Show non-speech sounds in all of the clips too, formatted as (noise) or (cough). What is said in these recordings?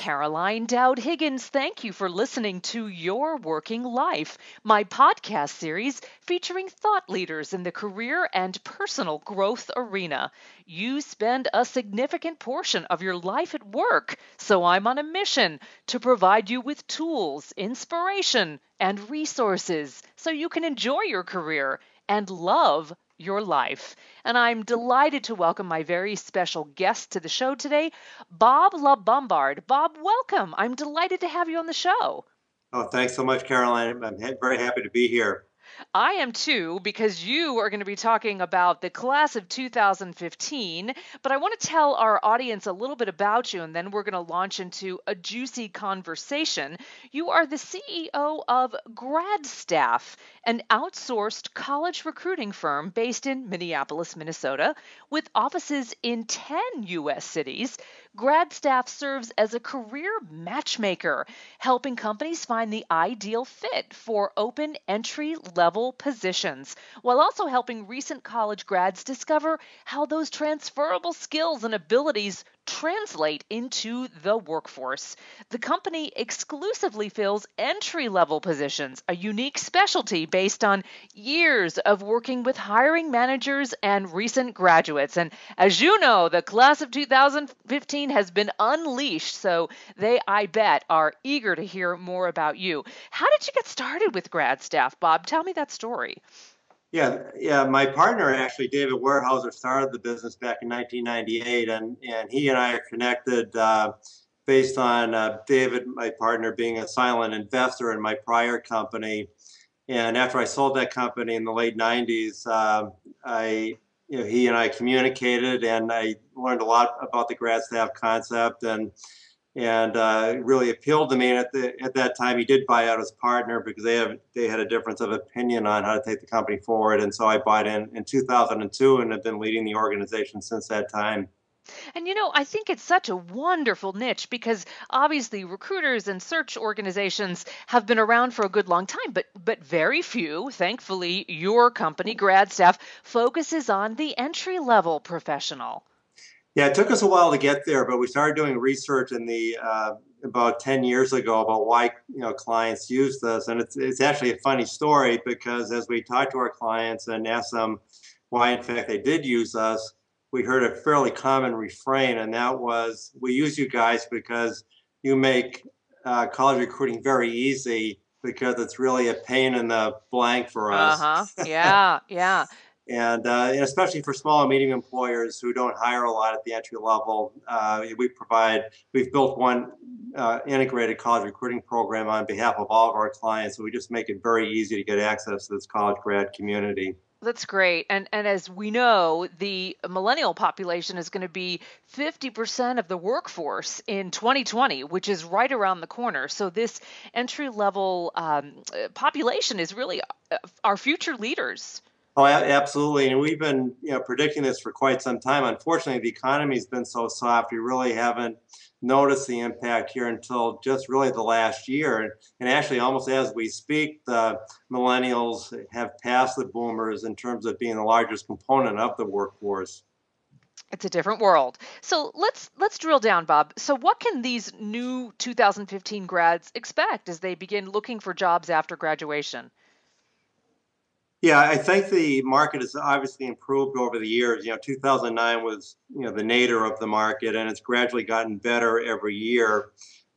Caroline Dowd Higgins. Thank you for listening to Your Working Life, my podcast series featuring thought leaders in the career and personal growth arena. You spend a significant portion of your life at work, so I'm on a mission to provide you with tools, inspiration, and resources so you can enjoy your career and love your life. And I'm delighted to welcome my very special guest to the show today, Bob LaBombard. Bob, welcome. I'm delighted to have you on the show. Oh, thanks so much, Caroline. I'm very happy to be here. I am too, because you are going to be talking about the class of 2015. But I want to tell our audience a little bit about you, and then we're going to launch into a juicy conversation. You are the CEO of GradStaff, an outsourced college recruiting firm based in Minneapolis, Minnesota, with offices in 10 U.S. cities. GradStaff serves as a career matchmaker, helping companies find the ideal fit for open entry level positions, while also helping recent college grads discover how those transferable skills and abilities translate into the workforce. The company exclusively fills entry level positions, a unique specialty based on years of working with hiring managers and recent graduates. And as you know, the class of 2015 has been unleashed, so they, I bet, are eager to hear more about you. How did you get started with GradStaff, Bob? Tell me that story. Yeah, yeah. My partner actually, David Weyerhaeuser, started the business back in 1998, and and he and I are connected uh, based on uh, David, my partner, being a silent investor in my prior company. And after I sold that company in the late 90s, uh, um, I, you know, he and I communicated, and I learned a lot about the grad staff concept and and uh, really appealed to me. And at, the, at that time, he did buy out his partner because they have they had a difference of opinion on how to take the company forward. And so I bought in in 2002 and have been leading the organization since that time. And you know, I think it's such a wonderful niche because obviously recruiters and search organizations have been around for a good long time, but but very few, thankfully, your company, GradStaff, focuses on the entry level professional. Yeah, it took us a while to get there, but we started doing research in the uh, about 10 years ago about why you know clients use this, and it's it's actually a funny story because as we talked to our clients and asked them why in fact they did use us, we heard a fairly common refrain, and that was, "We use you guys because you make uh, college recruiting very easy." Because it's really a pain in the blank for us. Uh huh. Yeah. Yeah and, uh, and, especially for small and medium employers who don't hire a lot at the entry level, uh, we provide. We've built one uh, integrated college recruiting program on behalf of all of our clients, so we just make it very easy to get access to this college grad community. That's great. And and as we know, the millennial population is going to be 50% of the workforce in 2020, which is right around the corner. So this entry level um, population is really uh, our future leaders. Oh, absolutely. And we've been, you know, predicting this for quite some time. Unfortunately, the economy's been so soft, we really haven't noticed the impact here until just really the last year. And actually, almost as we speak, the millennials have passed the boomers in terms of being the largest component of the workforce. It's a different world. So let's let's drill down, Bob. So what can these new 2015 grads expect as they begin looking for jobs after graduation? Yeah, I think the market has obviously improved over the years. You know, 2009 was you know the nadir of the market, and it's gradually gotten better every year.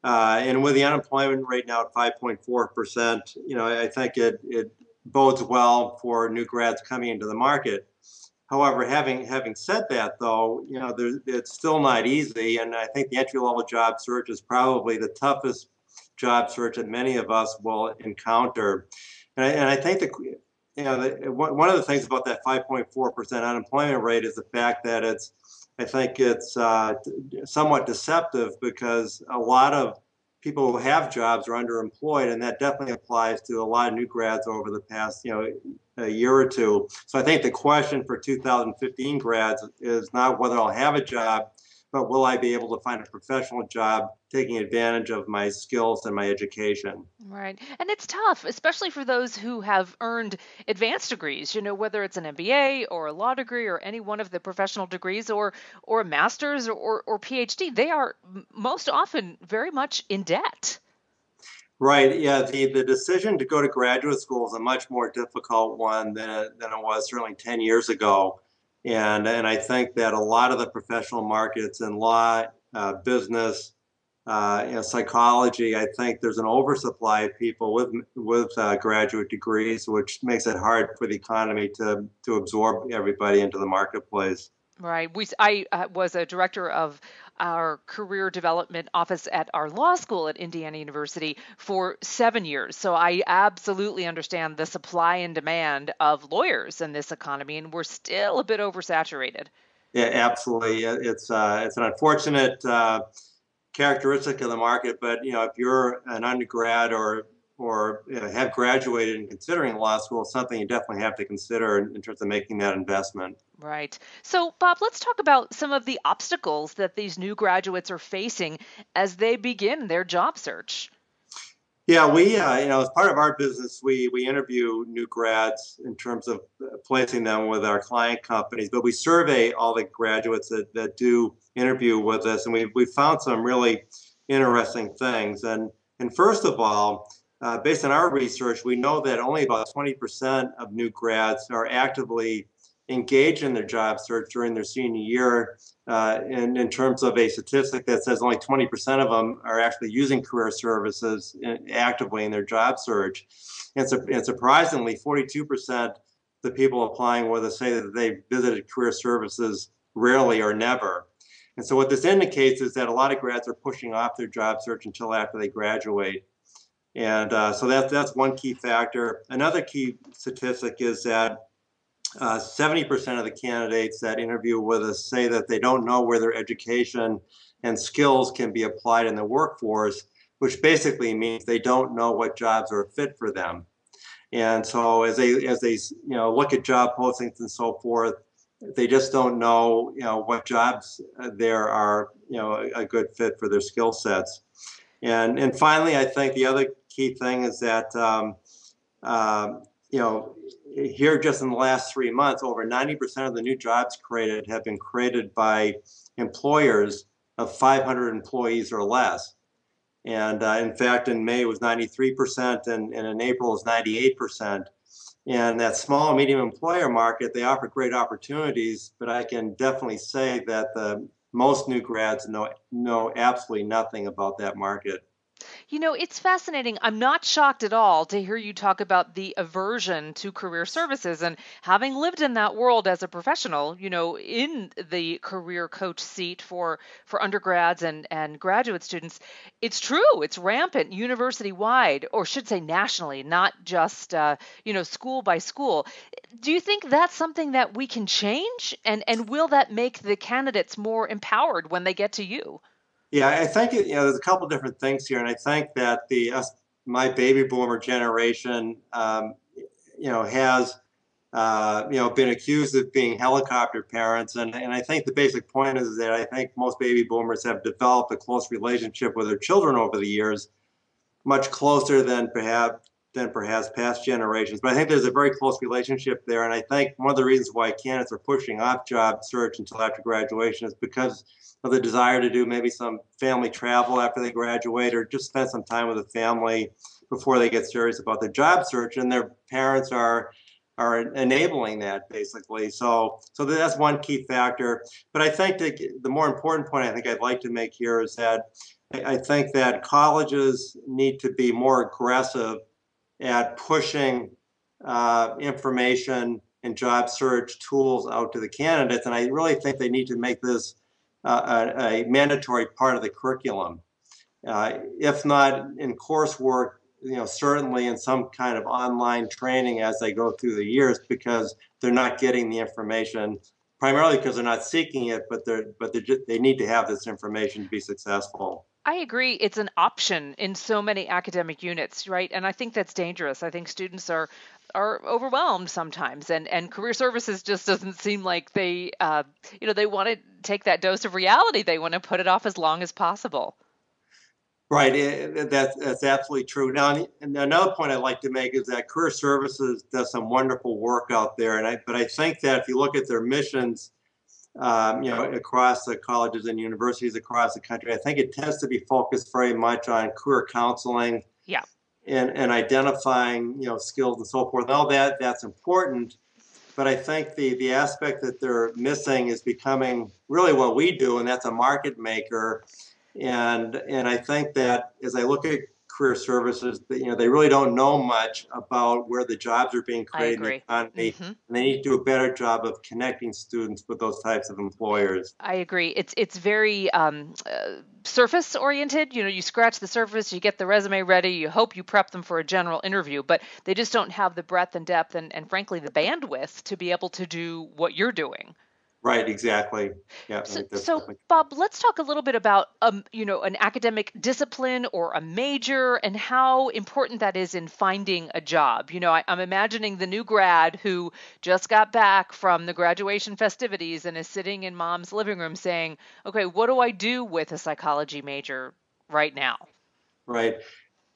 Uh, and with the unemployment rate now at 5.4 percent, you know, I think it it bodes well for new grads coming into the market. However, having having said that, though, you know, it's still not easy, and I think the entry level job search is probably the toughest job search that many of us will encounter. And I, and I think the you know, the, one of the things about that 5.4% unemployment rate is the fact that it's, I think it's uh, somewhat deceptive because a lot of people who have jobs are underemployed, and that definitely applies to a lot of new grads over the past, you know, a year or two. So I think the question for 2015 grads is not whether I'll have a job, but will I be able to find a professional job taking advantage of my skills and my education? Right. And it's tough, especially for those who have earned advanced degrees, you know, whether it's an MBA or a law degree or any one of the professional degrees or or a master's or, or, or PhD. They are most often very much in debt. Right. Yeah. The, the decision to go to graduate school is a much more difficult one than than it was certainly 10 years ago. And, and I think that a lot of the professional markets in law, uh, business, uh, psychology, I think there's an oversupply of people with with uh, graduate degrees, which makes it hard for the economy to to absorb everybody into the marketplace. Right. We I uh, was a director of our career development office at our law school at Indiana University for seven years. So I absolutely understand the supply and demand of lawyers in this economy, and we're still a bit oversaturated. Yeah, absolutely. It's uh, it's an unfortunate uh, characteristic of the market, but you know, if you're an undergrad or or you know, have graduated and considering law school, it's something you definitely have to consider in, in terms of making that investment. Right. So, Bob, let's talk about some of the obstacles that these new graduates are facing as they begin their job search. Yeah, we, uh, you know, as part of our business, we we interview new grads in terms of placing them with our client companies, but we survey all the graduates that, that do interview with us, and we we found some really interesting things. And and first of all, uh, based on our research, we know that only about 20% of new grads are actively engaged in their job search during their senior year. Uh, in, in terms of a statistic that says only 20% of them are actually using career services in, actively in their job search. And, su- and surprisingly, 42% of the people applying us say that they visited career services rarely or never. And so what this indicates is that a lot of grads are pushing off their job search until after they graduate. And uh, so that, that's one key factor. Another key statistic is that uh, 70% of the candidates that interview with us say that they don't know where their education and skills can be applied in the workforce, which basically means they don't know what jobs are fit for them. And so as they as they you know look at job postings and so forth, they just don't know you know what jobs there are you know a, a good fit for their skill sets. And and finally, I think the other key thing is that um, uh, you know here just in the last three months, over 90% of the new jobs created have been created by employers of 500 employees or less. And uh, in fact, in May it was 93%, and, and in April it was 98%. And that small medium employer market, they offer great opportunities, but I can definitely say that the most new grads know know absolutely nothing about that market. You know, it's fascinating. I'm not shocked at all to hear you talk about the aversion to career services and having lived in that world as a professional, you know, in the career coach seat for for undergrads and and graduate students, it's true. It's rampant university wide or should say nationally, not just uh, you know, school by school. Do you think that's something that we can change and and will that make the candidates more empowered when they get to you? Yeah, I think you know there's a couple different things here, and I think that the uh, my baby boomer generation, um, you know, has uh, you know been accused of being helicopter parents, and and I think the basic point is that I think most baby boomers have developed a close relationship with their children over the years, much closer than perhaps than perhaps past generations. But I think there's a very close relationship there, and I think one of the reasons why candidates are pushing off job search until after graduation is because the desire to do maybe some family travel after they graduate or just spend some time with the family before they get serious about their job search and their parents are are enabling that basically. So so that's one key factor. But i think that the more important point i think i'd like to make here is that i think that colleges need to be more aggressive at pushing uh, information and job search tools out to the candidates and i really think they need to make this uh, a, a, mandatory part of the curriculum. Uh, if not in coursework, you know, certainly in some kind of online training as they go through the years because they're not getting the information primarily because they're not seeking it, but they're but just, they need to have this information to be successful. I agree. It's an option in so many academic units, right? And I think that's dangerous. I think students are are overwhelmed sometimes, and and career services just doesn't seem like they, uh, you know, they want to take that dose of reality. They want to put it off as long as possible. Right, it, that's that's absolutely true. Now, another point I'd like to make is that Career Services does some wonderful work out there, and I but I think that if you look at their missions, um, you know, across the colleges and universities across the country, I think it tends to be focused very much on career counseling, yeah, and and identifying you know skills and so forth. All that that's important, but I think the the aspect that they're missing is becoming really what we do, and that's a market maker. And and I think that as I look at career services, you know, they really don't know much about where the jobs are being created in the economy, mm-hmm. and they need to do a better job of connecting students with those types of employers. I agree. It's it's very um, uh, surface oriented. You know, you scratch the surface, you get the resume ready, you hope you prep them for a general interview, but they just don't have the breadth and depth and, and frankly the bandwidth to be able to do what you're doing. Right, exactly. Yeah. So, so Bob, let's talk a little bit about um, you know, an academic discipline or a major and how important that is in finding a job. You know, I, I'm imagining the new grad who just got back from the graduation festivities and is sitting in mom's living room saying, "Okay, what do I do with a psychology major right now?" Right.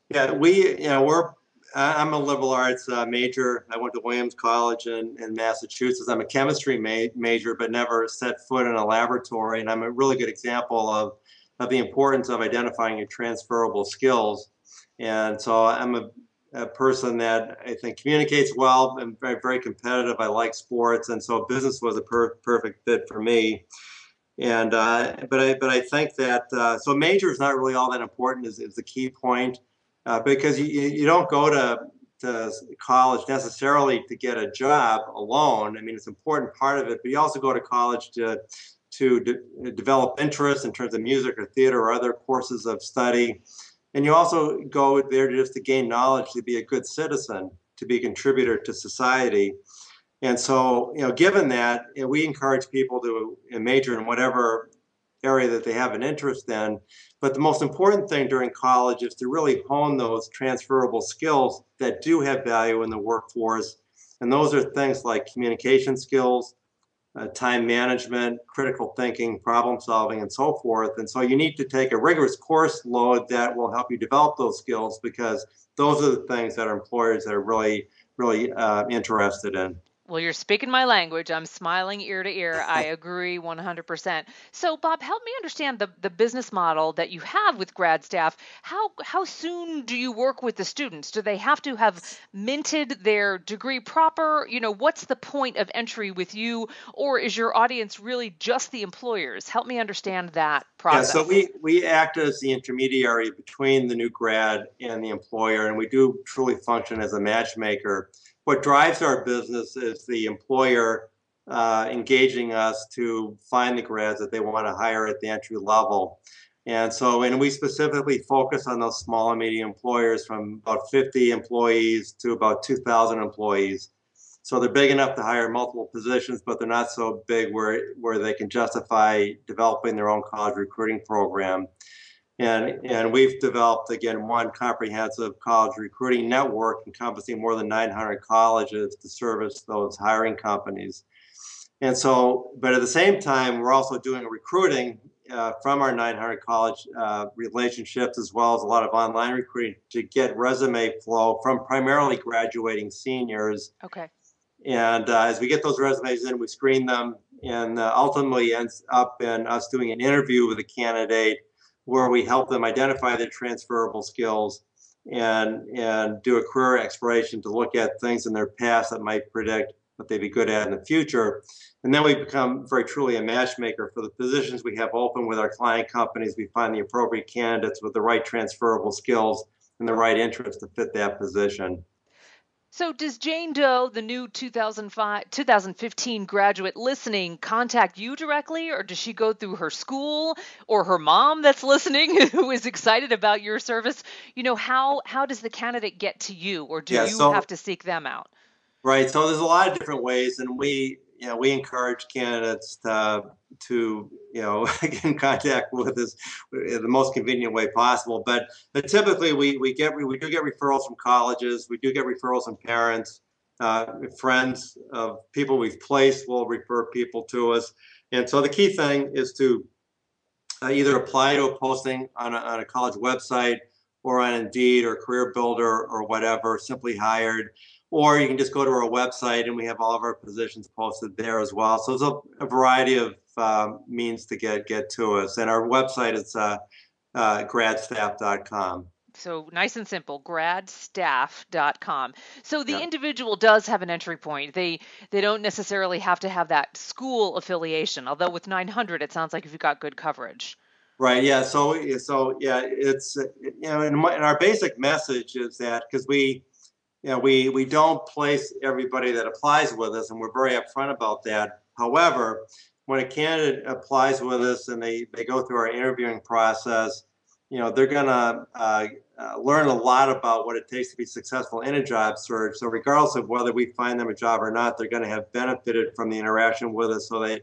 Yeah, we you know we're I'm a liberal arts uh, major. I went to Williams College in, in Massachusetts. I'm a chemistry ma- major, but never set foot in a laboratory. And I'm a really good example of, of the importance of identifying your transferable skills. And so I'm a, a person that I think communicates well and very, very competitive. I like sports. And so business was a per- perfect fit for me. And uh, but I but I think that uh, so major is not really all that important is, is the key point uh, because you, you don't go to, to college necessarily to get a job alone. I mean, it's an important part of it, but you also go to college to to de- develop interest in terms of music or theater or other courses of study. And you also go there just to gain knowledge, to be a good citizen, to be a contributor to society. And so, you know, given that, you know, we encourage people to major in whatever area that they have an interest in. But the most important thing during college is to really hone those transferable skills that do have value in the workforce. And those are things like communication skills, uh, time management, critical thinking, problem solving, and so forth. And so you need to take a rigorous course load that will help you develop those skills because those are the things that our employers that are really, really uh, interested in. Well, you're speaking my language. I'm smiling ear to ear. I (laughs) agree 100%. So, Bob, help me understand the, the business model that you have with grad staff. How how soon do you work with the students? Do they have to have minted their degree proper? You know, what's the point of entry with you, or is your audience really just the employers? Help me understand that process. Yeah, so we we act as the intermediary between the new grad and the employer, and we do truly function as a matchmaker what drives our business is the employer uh, engaging us to find the grads that they want to hire at the entry level. And so, and we specifically focus on those small and medium employers from about 50 employees to about 2,000 employees. So they're big enough to hire multiple positions, but they're not so big where, where they can justify developing their own college recruiting program. And, and we've developed, again, one comprehensive college recruiting network encompassing more than 900 colleges to service those hiring companies. And so, but at the same time, we're also doing recruiting uh, from our 900 college uh, relationships as well as a lot of online recruiting to get resume flow from primarily graduating seniors. Okay. And uh, as we get those resumes in, we screen them, and uh, ultimately ends up in us doing an interview with a candidate where we help them identify their transferable skills and and do a career exploration to look at things in their past that might predict what they'd be good at in the future. And then we become very truly a matchmaker for the positions we have open with our client companies. We find the appropriate candidates with the right transferable skills and the right interest to fit that position. So, does Jane Doe, the new 2005, 2015 graduate listening, contact you directly, or does she go through her school or her mom that's listening, (laughs) who is excited about your service? You know, how how does the candidate get to you, or do yeah, you so, have to seek them out? Right. So, there's a lot of different ways, and we know, we encourage candidates to, to you know, (laughs) get in contact with us in the most convenient way possible. But, but typically, we, we get we do get referrals from colleges. We do get referrals from parents. Uh, friends of people we've placed will refer people to us. And so the key thing is to uh, either apply to a posting on a, on a college website or on Indeed or Career Builder or whatever, simply hired. Or you can just go to our website and we have all of our positions posted there as well. So there's a, a variety of uh, means to get get to us. And our website is uh, uh, gradstaff.com. So nice and simple, gradstaff.com. So the individual does have an entry point. They they don't necessarily have to have that school affiliation. Although with 900, it sounds like you've got good coverage. Right. Yeah. So so yeah, it's you know, and, my, and our basic message is that because we you know, we we don't place everybody that applies with us, and we're very upfront about that. However, when a candidate applies with us and they they go through our interviewing process, you know, they're gonna uh, uh, learn a lot about what it takes to be successful in a job search. So regardless of whether we find them a job or not, they're going to have benefited from the interaction with us, so they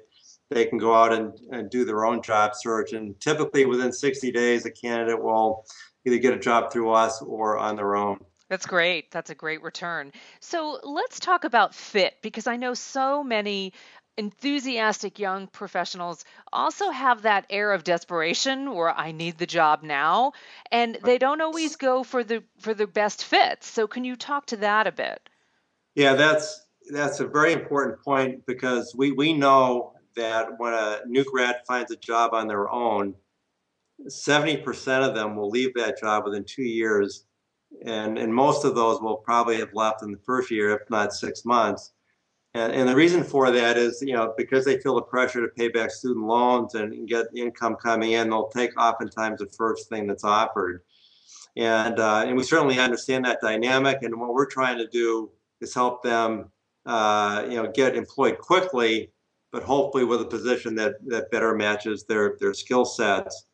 they can go out and, and do their own job search. And typically within 60 days, a candidate will either get a job through us or on their own. That's great. That's a great return. So let's talk about fit because I know so many enthusiastic young professionals also have that air of desperation where I need the job now and they don't always go for the for the best fit. So can you talk to that a bit? Yeah, that's that's a very important point because we we know that when a new grad finds a job on their own, 70% of them will leave that job within 2 years and and most of those will probably have left in the first year if not 6 months and, and the reason for that is, you know, because they feel the pressure to pay back student loans and get income coming in, they'll take oftentimes the first thing that's offered. And, uh, and we certainly understand that dynamic. And what we're trying to do is help them, uh, you know, get employed quickly, but hopefully with a position that, that better matches their, their skill sets.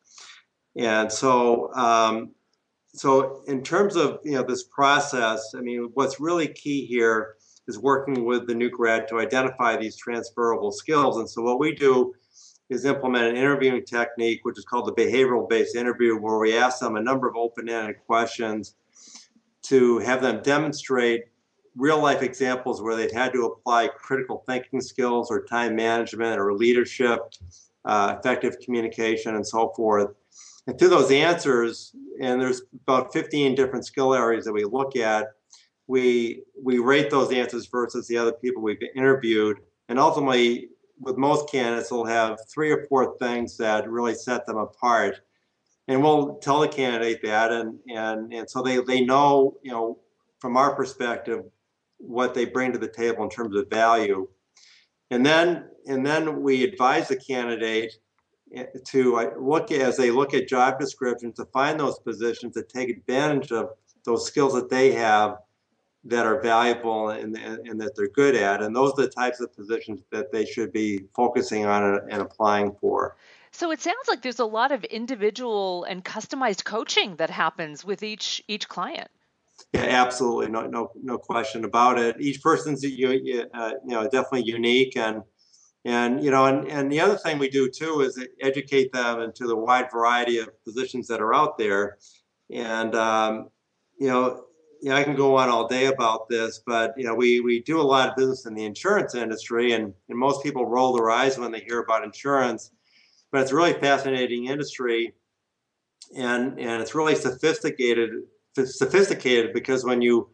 And so, um, so in terms of, you know, this process, I mean, what's really key here is working with the new grad to identify these transferable skills. And so what we do is implement an interviewing technique, which is called the behavioral based interview, where we ask them a number of open ended questions to have them demonstrate real life examples where they've had to apply critical thinking skills or time management or leadership, uh, effective communication, and so forth. And through those answers, and there's about 15 different skill areas that we look at, we we rate those answers versus the other people we've interviewed, and ultimately, with most candidates, we'll have three or four things that really set them apart, and we'll tell the candidate that, and and and so they they know you know from our perspective what they bring to the table in terms of value, and then and then we advise the candidate to uh, look as they look at job descriptions to find those positions that take advantage of those skills that they have that are valuable and, and, and, that they're good at. And those are the types of positions that they should be focusing on and, applying for. So it sounds like there's a lot of individual and customized coaching that happens with each each client. Yeah, absolutely, no no no question about it. Each person's you, uh, you know definitely unique and and you know and, and the other thing we do too is educate them into the wide variety of positions that are out there. And um, you know know, I can go on all day about this, but you know, we we do a lot of business in the insurance industry, and and most people roll their eyes when they hear about insurance, but it's a really fascinating industry, and and it's really sophisticated sophisticated because when you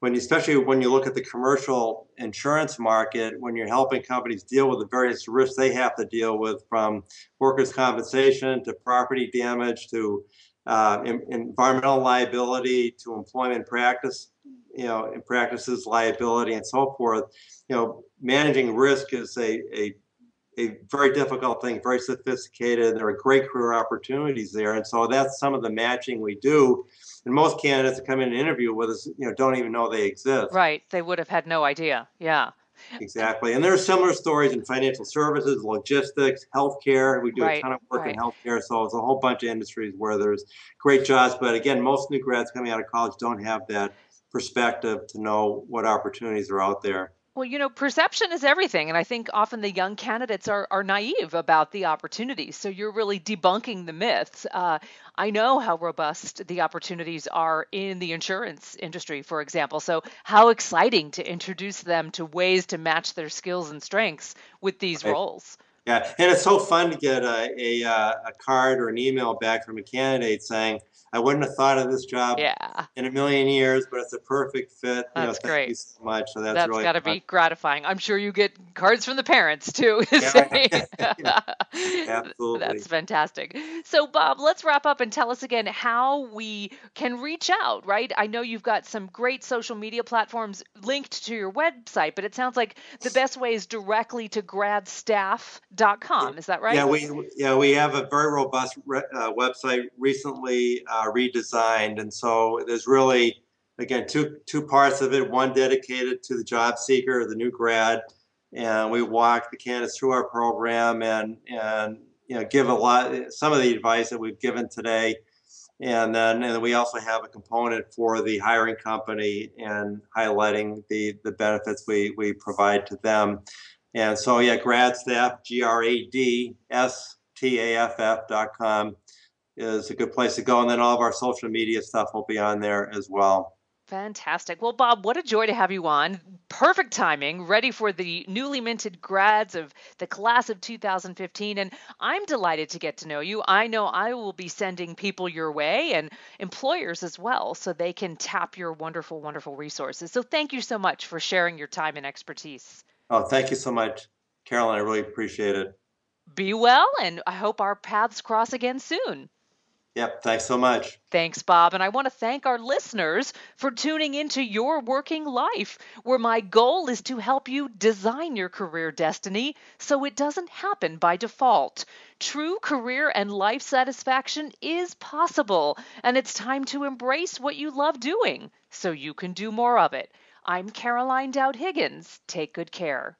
when especially when you look at the commercial insurance market, when you're helping companies deal with the various risks they have to deal with, from workers' compensation to property damage to uh, in, environmental liability to employment practice, you know, practices liability and so forth. You know, managing risk is a, a a very difficult thing, very sophisticated. There are great career opportunities there, and so that's some of the matching we do. And most candidates that come in and interview with us, you know, don't even know they exist. Right, they would have had no idea. Yeah. Exactly. And there are similar stories in financial services, logistics, healthcare. We do right, a ton of work right. in healthcare. So it's a whole bunch of industries where there's great jobs. But again, most new grads coming out of college don't have that perspective to know what opportunities are out there. Well, you know, perception is everything. And I think often the young candidates are, are naive about the opportunities. So you're really debunking the myths. Uh, I know how robust the opportunities are in the insurance industry, for example. So, how exciting to introduce them to ways to match their skills and strengths with these right. roles. Yeah, and it's so fun to get a, a, uh, a card or an email back from a candidate saying, I wouldn't have thought of this job yeah. in a million years, but it's a perfect fit. That's you know, thank great. you so much. So that's, that's really got to be gratifying. I'm sure you get cards from the parents too. (laughs) yeah. (laughs) Absolutely. That's fantastic. So, Bob, let's wrap up and tell us again how we can reach out, right? I know you've got some great social media platforms linked to your website, but it sounds like the best way is directly to gradstaff.com. Is that right? Yeah, we yeah we have a very robust re- uh, website recently uh, redesigned, and so there's really again two two parts of it. One dedicated to the job seeker, the new grad, and we walk the candidates through our program and and you know give a lot some of the advice that we've given today and then and then we also have a component for the hiring company and highlighting the the benefits we we provide to them and so yeah grad staff g-r-a-d-s-t-a-f-f dot com is a good place to go and then all of our social media stuff will be on there as well Fantastic. Well, Bob, what a joy to have you on. Perfect timing, ready for the newly minted grads of the class of 2015. And I'm delighted to get to know you. I know I will be sending people your way and employers as well so they can tap your wonderful, wonderful resources. So thank you so much for sharing your time and expertise. Oh, thank you so much, Carolyn. I really appreciate it. Be well, and I hope our paths cross again soon. Yep. Thanks so much. Thanks, Bob. And I want to thank our listeners for tuning into your working life, where my goal is to help you design your career destiny so it doesn't happen by default. True career and life satisfaction is possible, and it's time to embrace what you love doing so you can do more of it. I'm Caroline Dowd Higgins. Take good care.